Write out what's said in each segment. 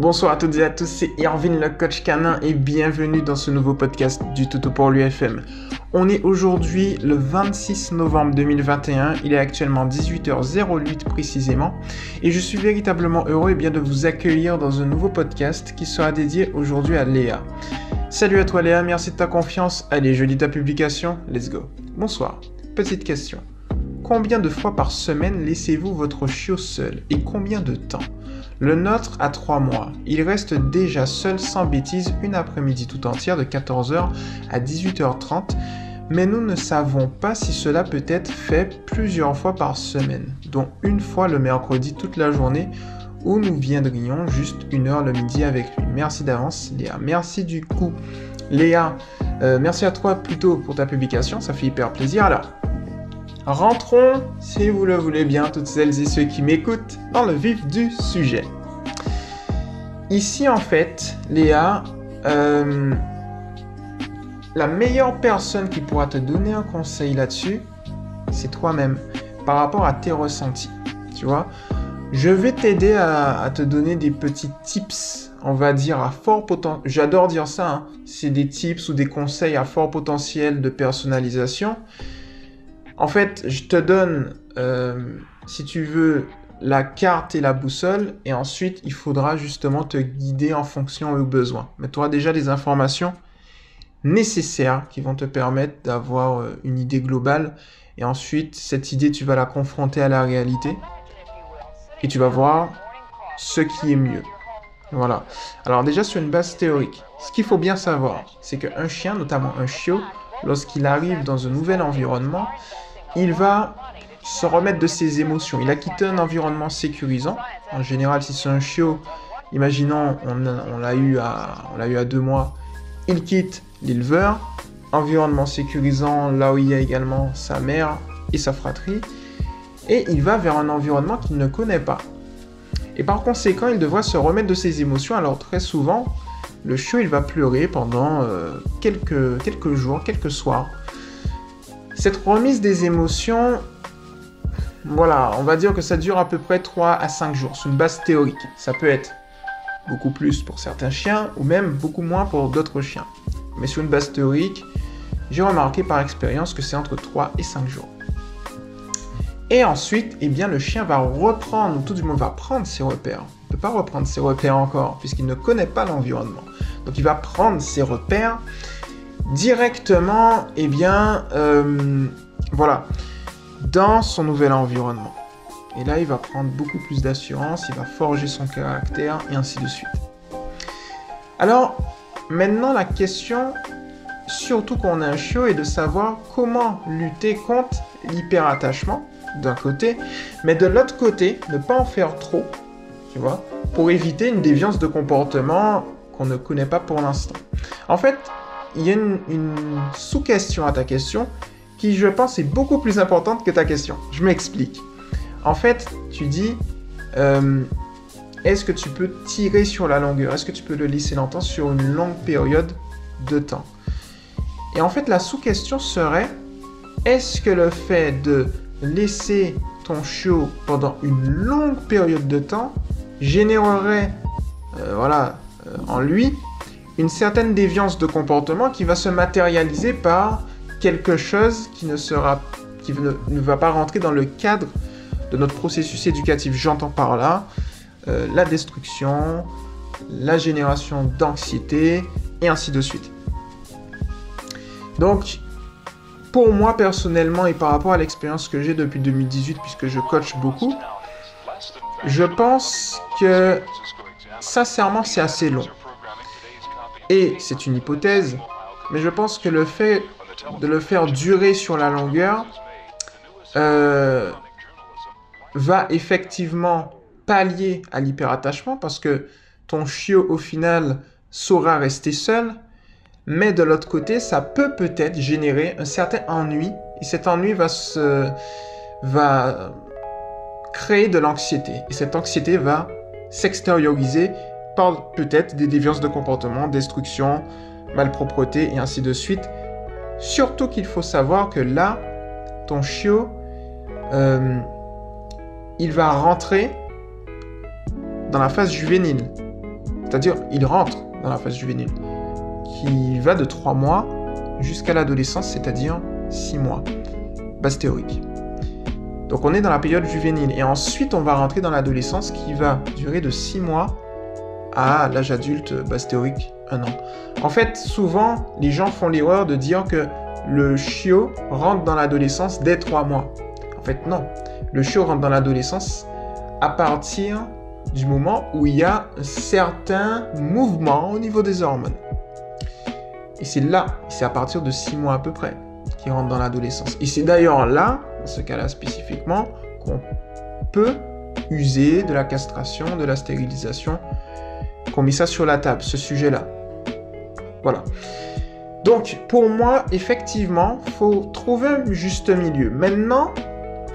Bonsoir à toutes et à tous, c'est Irvin le coach canin et bienvenue dans ce nouveau podcast du Toto pour l'UFM. On est aujourd'hui le 26 novembre 2021, il est actuellement 18h08 précisément et je suis véritablement heureux eh bien, de vous accueillir dans un nouveau podcast qui sera dédié aujourd'hui à Léa. Salut à toi Léa, merci de ta confiance. Allez, je lis ta publication, let's go. Bonsoir. Petite question. Combien de fois par semaine laissez-vous votre chiot seul et combien de temps? Le nôtre a 3 mois. Il reste déjà seul sans bêtises une après-midi tout entière de 14h à 18h30, mais nous ne savons pas si cela peut être fait plusieurs fois par semaine, dont une fois le mercredi toute la journée où nous viendrions juste une heure le midi avec lui. Merci d'avance Léa. Merci du coup Léa. Euh, merci à toi plutôt pour ta publication, ça fait hyper plaisir. Alors, rentrons, si vous le voulez bien, toutes celles et ceux qui m'écoutent, dans le vif du sujet. Ici, en fait, Léa, euh, la meilleure personne qui pourra te donner un conseil là-dessus, c'est toi-même, par rapport à tes ressentis. Tu vois, je vais t'aider à, te donner des petits tips, on va dire, à fort potentiel. J'adore dire ça, hein. c'est des tips ou des conseils à fort potentiel de personnalisation. En fait, je te donne, euh, si tu veux, la carte et la boussole, et ensuite, il faudra justement te guider en fonction aux besoins. Mais tu auras déjà des informations nécessaires qui vont te permettre d'avoir euh, une idée globale, et ensuite, cette idée, tu vas la confronter à la réalité, et tu vas voir ce qui est mieux. Voilà. Alors déjà sur une base théorique, ce qu'il faut bien savoir, c'est qu'un chien, notamment un chiot, lorsqu'il arrive dans un nouvel environnement, il va se remettre de ses émotions. Il a quitté un environnement sécurisant. En général, si c'est un chiot, imaginons, on, l'a eu, à, eu à deux mois, il quitte l'éleveur, environnement sécurisant, là où il y a également sa mère et sa fratrie, et il va vers un environnement qu'il ne connaît pas. Et par conséquent, il devra se remettre de ses émotions. Alors très souvent, le chiot, il va pleurer pendant euh, quelques, quelques jours, quelques soirs. Cette remise des émotions, voilà, on va dire que ça dure à peu près 3 à 5 jours. C'est une base théorique. Ça peut être beaucoup plus pour certains chiens ou même beaucoup moins pour d'autres chiens. Mais sur une base théorique, j'ai remarqué par expérience que c'est entre 3 et 5 jours. Et ensuite, eh bien, le chien va reprendre, ou tout du moins va prendre ses repères. Il ne peut pas reprendre ses repères encore, puisqu'il ne connaît pas l'environnement. Donc il va prendre ses repères directement, eh bien, euh, voilà, dans son nouvel environnement. Et là, il va prendre beaucoup plus d'assurance, il va forger son caractère et ainsi de suite. Alors, maintenant, la question, surtout quand on a un chiot, est de savoir comment lutter contre l'hyperattachement, d'un côté, mais de l'autre côté, ne pas en faire trop, tu vois, pour éviter une déviance de comportement qu'on ne connaît pas pour l'instant. En fait, il y a une, sous-question à ta question qui, je pense, est beaucoup plus importante que ta question. Je m'explique. En fait, tu dis, euh, est-ce que tu peux tirer sur la longueur? Est-ce que tu peux le laisser longtemps sur une longue période de temps? Et en fait, la sous-question serait, est-ce que le fait de laisser ton chiot pendant une longue période de temps générerait, euh, voilà, euh, en lui une certaine déviance de comportement qui va se matérialiser par quelque chose qui ne va pas rentrer dans le cadre de notre processus éducatif. J'entends par là euh, la destruction, la génération d'anxiété et ainsi de suite. Donc, pour moi personnellement et par rapport à l'expérience que j'ai depuis 2018, puisque je coach beaucoup, je pense que sincèrement c'est assez long. Et c'est une hypothèse, mais je pense que le fait de le faire durer sur la longueur euh, va effectivement pallier à l'hyperattachement parce que ton chiot au final saura rester seul, mais de l'autre côté, ça peut peut-être générer un certain ennui. Et cet ennui va créer de l'anxiété. Et cette anxiété va s'extérioriser peut-être des déviances de comportement, destruction, malpropreté et ainsi de suite. Surtout qu'il faut savoir que là, ton chiot, euh, il va rentrer dans la phase juvénile. c'est-à-dire il rentre dans la phase juvénile, qui va de 3 mois jusqu'à l'adolescence, c'est-à-dire 6 mois. Base théorique. Donc on est dans la période juvénile et ensuite on va rentrer dans l'adolescence qui va durer de 6 mois l'âge adulte, base théorique, 1 an. En fait, souvent, les gens font l'erreur de dire que le chiot rentre dans l'adolescence dès 3 mois. En fait, non. Le chiot rentre dans l'adolescence à partir du moment où il y a certains mouvements au niveau des hormones. Et c'est là, c'est à partir de 6 mois à peu près, qu'il rentre dans l'adolescence. Et c'est d'ailleurs là, dans ce cas-là spécifiquement, qu'on peut user de la castration, de la stérilisation, qu'on met ça sur la table, ce sujet-là. Voilà. Donc, pour moi, effectivement, faut trouver un juste milieu. Maintenant,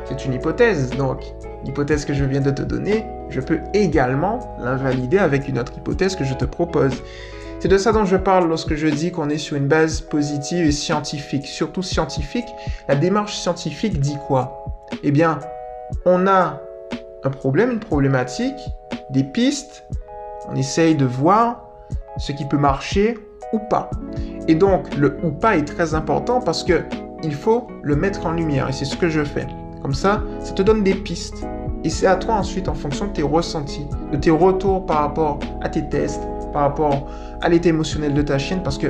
c'est une hypothèse, donc l'hypothèse que je viens de te donner, je peux également l'invalider avec une autre hypothèse que je te propose. C'est de ça dont je parle lorsque je dis qu'on est sur une base positive et scientifique, surtout scientifique. La démarche scientifique dit quoi? Eh bien, on a un problème, une problématique, des pistes, on essaye de voir ce qui peut marcher ou pas. Et donc, le ou pas est très important parce que il faut le mettre en lumière et c'est ce que je fais. Comme ça, ça te donne des pistes. Et c'est à toi ensuite, en fonction de tes ressentis, de tes retours par rapport à tes tests, par rapport à l'état émotionnel de ta chienne, parce que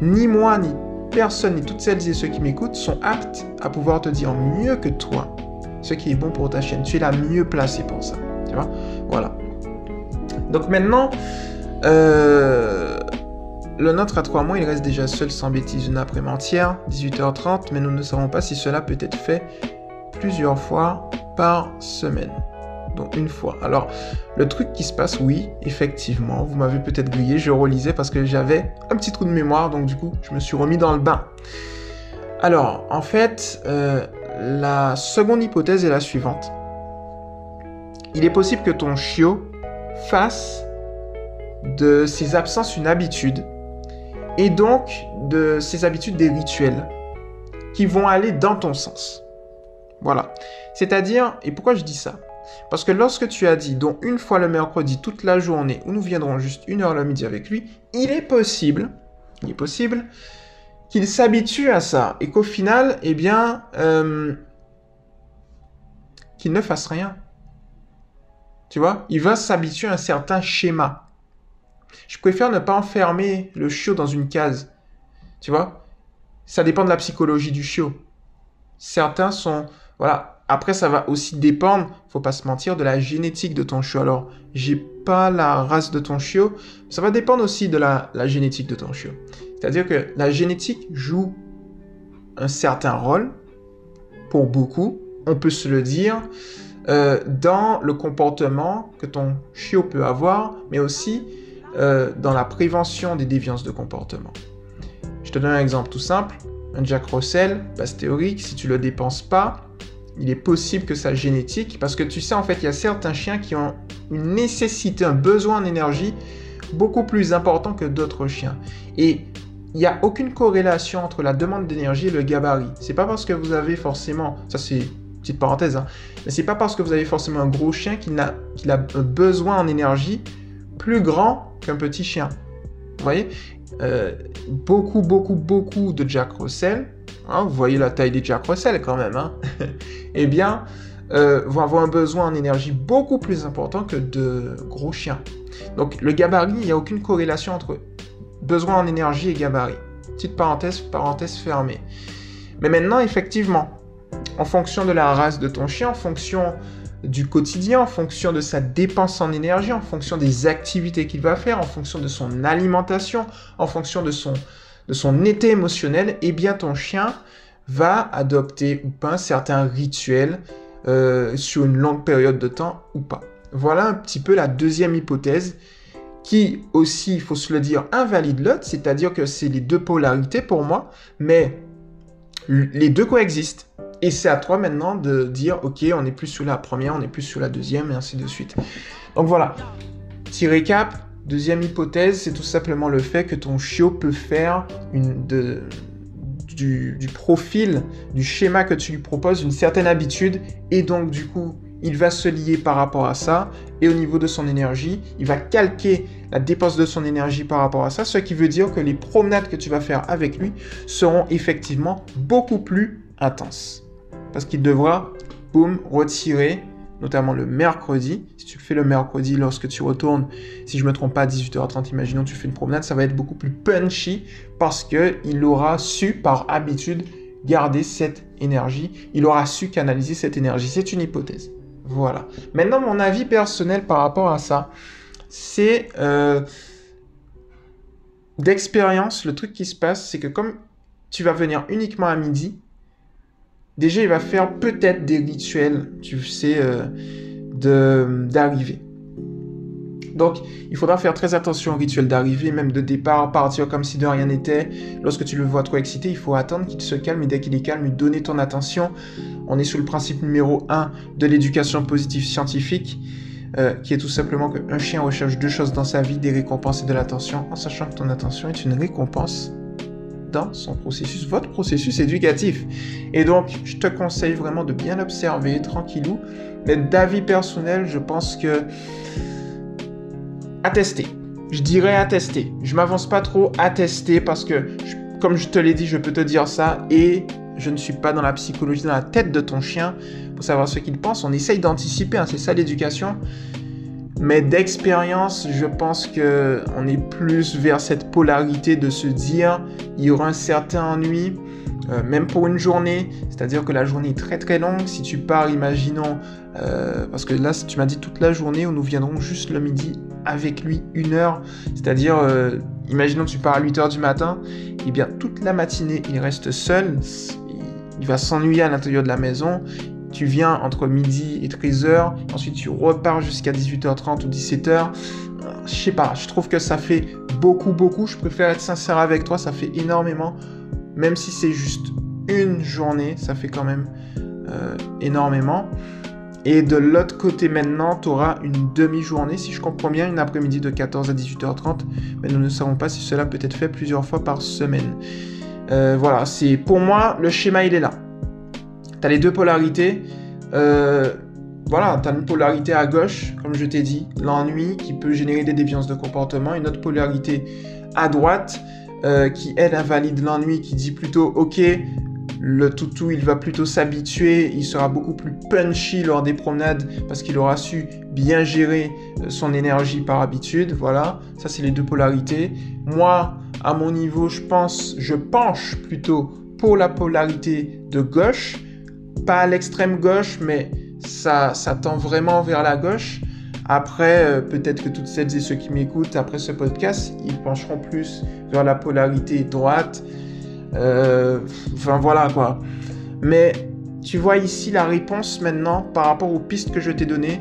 ni moi, ni personne, ni toutes celles et ceux qui m'écoutent sont aptes à pouvoir te dire mieux que toi ce qui est bon pour ta chienne. Tu es la mieux placée pour ça. Tu vois? Voilà. Donc maintenant, euh, le nôtre à 3 mois, il reste déjà seul sans bêtises une après-mentière, 18h30, mais nous ne savons pas si cela peut être fait plusieurs fois par semaine. Donc une fois. Alors, le truc qui se passe, oui, effectivement, vous m'avez peut-être grillé, je relisais parce que j'avais un petit trou de mémoire, donc du coup, je me suis remis dans le bain. Alors, en fait, euh, la seconde hypothèse est la suivante. Il est possible que ton chiot fasse de ses absences une habitude, et donc de ses habitudes des rituels qui vont aller dans ton sens. Voilà. C'est-à-dire, et pourquoi je dis ça? Parce que lorsque tu as dit, donc une fois le mercredi, toute la journée, où nous viendrons juste une heure le midi avec lui, il est possible, il est possible qu'il s'habitue à ça et qu'au final, eh bien, euh, qu'il ne fasse rien. Tu vois, il va s'habituer à un certain schéma. Je préfère ne pas enfermer le chiot dans une case. Tu vois, ça dépend de la psychologie du chiot. Certains sont voilà. Après, ça va aussi dépendre, faut pas se mentir, de la génétique de ton chiot. Alors, j'ai pas la race de ton chiot, ça va dépendre aussi de la, génétique de ton chiot. C'est-à-dire que la génétique joue un certain rôle pour beaucoup, on peut se le dire, euh, dans le comportement que ton chiot peut avoir, mais aussi euh, dans la prévention des déviances de comportement. Je te donne un exemple tout simple. Un Jack Russell, base théorique, si tu le dépenses pas, il est possible que ça génétique, parce que tu sais, en fait, il y a certains chiens qui ont une nécessité, un besoin en énergie beaucoup plus important que d'autres chiens. Et il n'y a aucune corrélation entre la demande d'énergie et le gabarit. C'est pas parce que vous avez forcément, ça c'est petite parenthèse, hein, mais c'est pas parce que vous avez forcément un gros chien qu'il a, qu'il a besoin en énergie plus grand qu'un petit chien. Vous voyez? Euh, Beaucoup, beaucoup, beaucoup de Jack Russell Hein, vous voyez la taille des Jack Russell quand même, hein, eh bien, euh, vont avoir un besoin en énergie beaucoup plus important que de gros chiens. Donc le gabarit, il n'y a aucune corrélation entre besoin en énergie et gabarit. Petite parenthèse, parenthèse fermée. Mais maintenant, effectivement, en fonction de la race de ton chien, en fonction du quotidien, en fonction de sa dépense en énergie, en fonction des activités qu'il va faire, en fonction de son alimentation, en fonction de son, de été émotionnel, eh bien ton chien va adopter ou pas certains rituels euh, sur une longue période de temps ou pas. Voilà un petit peu la deuxième hypothèse qui aussi, il faut se le dire, invalide l'autre, c'est-à-dire que c'est les deux polarités pour moi, mais les deux coexistent. Et c'est à toi maintenant de dire, ok, on est plus sur la première, on est plus sur la deuxième, et ainsi de suite. Donc voilà, petit récap, Deuxième hypothèse, c'est tout simplement le fait que ton chiot peut faire une, de, du, profil, du schéma que tu lui proposes, une certaine habitude, et donc du coup, il va se lier par rapport à ça et au niveau de son énergie, il va calquer la dépense de son énergie par rapport à ça, ce qui veut dire que les promenades que tu vas faire avec lui seront effectivement beaucoup plus intenses. Parce qu'il devra, boum, retirer, notamment le mercredi. Si tu le fais le mercredi lorsque tu retournes, si je me trompe pas, à 18h30, imaginons tu fais une promenade, ça va être beaucoup plus punchy parce qu'il aura su par habitude garder cette énergie, il aura su canaliser cette énergie. C'est une hypothèse. Voilà. Maintenant, mon avis personnel par rapport à ça, c'est euh, d'expérience, le truc qui se passe, c'est que comme tu vas venir uniquement à midi, déjà il va faire peut-être des rituels, tu sais, euh, d'arrivée. Donc, il faudra faire très attention au rituel d'arrivée, même de départ, partir comme si de rien n'était. Lorsque tu le vois trop excité, il faut attendre qu'il se calme et dès qu'il est calme, lui donner ton attention. On est sous le principe numéro 1 de l'éducation positive scientifique, euh, qui est tout simplement qu'un chien recherche deux choses dans sa vie, des récompenses et de l'attention, en sachant que ton attention est une récompense son processus, votre processus éducatif. Et donc, je te conseille vraiment de bien observer, tranquillou. Mais d'avis personnel, je pense que à tester. Je dirais à tester. Je m'avance pas trop à tester parce que, comme je te l'ai dit, je peux te dire ça et je ne suis pas dans la psychologie, dans la tête de ton chien pour savoir ce qu'il pense. On essaye d'anticiper, hein, c'est ça l'éducation. Mais d'expérience, je pense que on est plus vers cette polarité de se dire il y aura un certain ennui, euh, même pour une journée, c'est-à-dire que la journée est très très longue. Si tu pars, imaginons, euh, parce que là, tu m'as dit toute la journée où nous viendrons juste le midi avec lui une heure, c'est-à-dire, euh, imaginons que tu pars à 8 heures du matin, et eh bien toute la matinée, il reste seul, il va s'ennuyer à l'intérieur de la maison. Tu viens entre midi et 13h, ensuite tu repars jusqu'à 18h30 ou 17h. Je sais pas, je trouve que ça fait beaucoup, beaucoup. Je préfère être sincère avec toi, ça fait énormément même si c'est juste une journée, ça fait quand même euh, énormément. Et de l'autre côté maintenant, tu auras une demi-journée, si je comprends bien, une après-midi de 14 à 18h30. Mais nous ne savons pas si cela peut être fait plusieurs fois par semaine. Euh, voilà, c'est pour moi, le schéma, il est là. Tu as les deux polarités. Euh, voilà, tu une polarité à gauche, comme je t'ai dit, l'ennui qui peut générer des déviances de comportement. Une autre polarité à droite, euh, qui elle invalide l'ennui, qui dit plutôt ok, le toutou il va plutôt s'habituer, il sera beaucoup plus punchy lors des promenades parce qu'il aura su bien gérer euh, son énergie par habitude. Voilà, ça c'est les deux polarités. Moi, à mon niveau, je pense, je penche plutôt pour la polarité de gauche, pas à l'extrême gauche, mais ça, ça tend vraiment vers la gauche. Après, euh, peut-être que toutes celles et ceux qui m'écoutent après ce podcast, ils pencheront plus vers la polarité droite. Euh, enfin voilà quoi. Mais tu vois ici la réponse maintenant par rapport aux pistes que je t'ai données,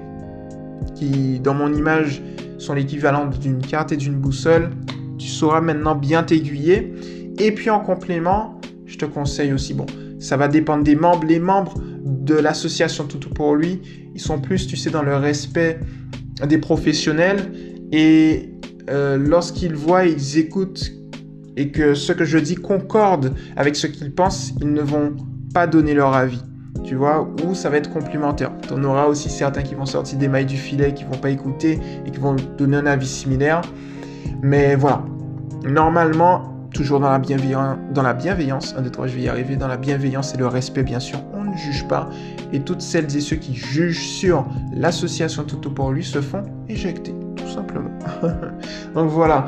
qui dans mon image sont l'équivalent d'une carte et d'une boussole. Tu sauras maintenant bien t'aiguiller. Et puis en complément, je te conseille aussi, bon, ça va dépendre des membres. Les membres de l'association Toutou pour lui, ils sont plus, tu sais, dans le respect des professionnels et euh, lorsqu'ils voient, ils écoutent et que ce que je dis concorde avec ce qu'ils pensent, ils ne vont pas donner leur avis. Tu vois, ou ça va être complémentaire. Tu en auras aussi certains qui vont sortir des mailles du filet, qui vont pas écouter et qui vont donner un avis similaire. Mais voilà. Normalement, toujours dans la bienveillance, dans la bienveillance, un, deux, trois, je vais y arriver, dans la bienveillance et le respect, bien sûr, on ne juge pas. Et toutes celles et ceux qui jugent sur l'association Toto pour lui se font éjecter, tout simplement. Donc voilà.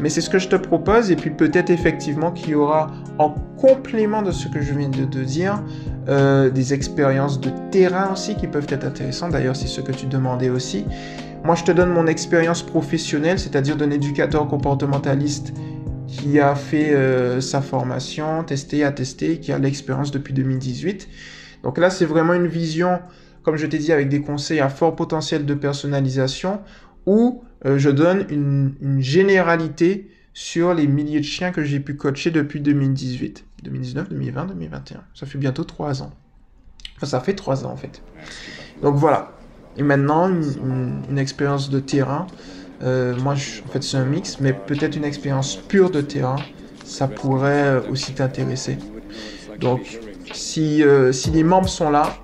Mais c'est ce que je te propose, et puis peut-être effectivement qu'il y aura, en complément de ce que je viens de te dire, euh, des expériences de terrain aussi qui peuvent être intéressantes. D'ailleurs, c'est ce que tu demandais aussi. Moi, je te donne mon expérience professionnelle, c'est-à-dire d'un éducateur comportementaliste qui a fait euh, sa formation, testé, attesté, qui a l'expérience depuis 2018. Donc là, c'est vraiment une vision, comme je t'ai dit, avec des conseils à fort potentiel de personnalisation, où euh, je donne une, généralité sur les milliers de chiens que j'ai pu coacher depuis 2018, 2019, 2020, 2021. Ça fait bientôt trois ans. Enfin, ça fait trois ans en fait. Donc voilà. Et maintenant, une expérience de terrain euh, moi, en fait, c'est un mix, mais peut-être une expérience pure de terrain, ça pourrait euh, aussi t'intéresser. Donc, si, euh, si les membres sont là,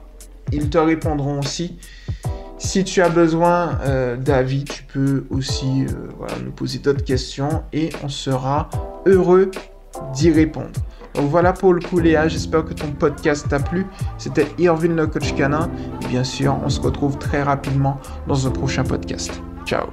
ils te répondront aussi. Si tu as besoin d'avis, tu peux aussi nous poser d'autres questions et on sera heureux d'y répondre. Donc voilà pour le coup Léa, j'espère que ton podcast t'a plu. C'était Irvin le coach canin. bien sûr, on se retrouve très rapidement dans un prochain podcast. Ciao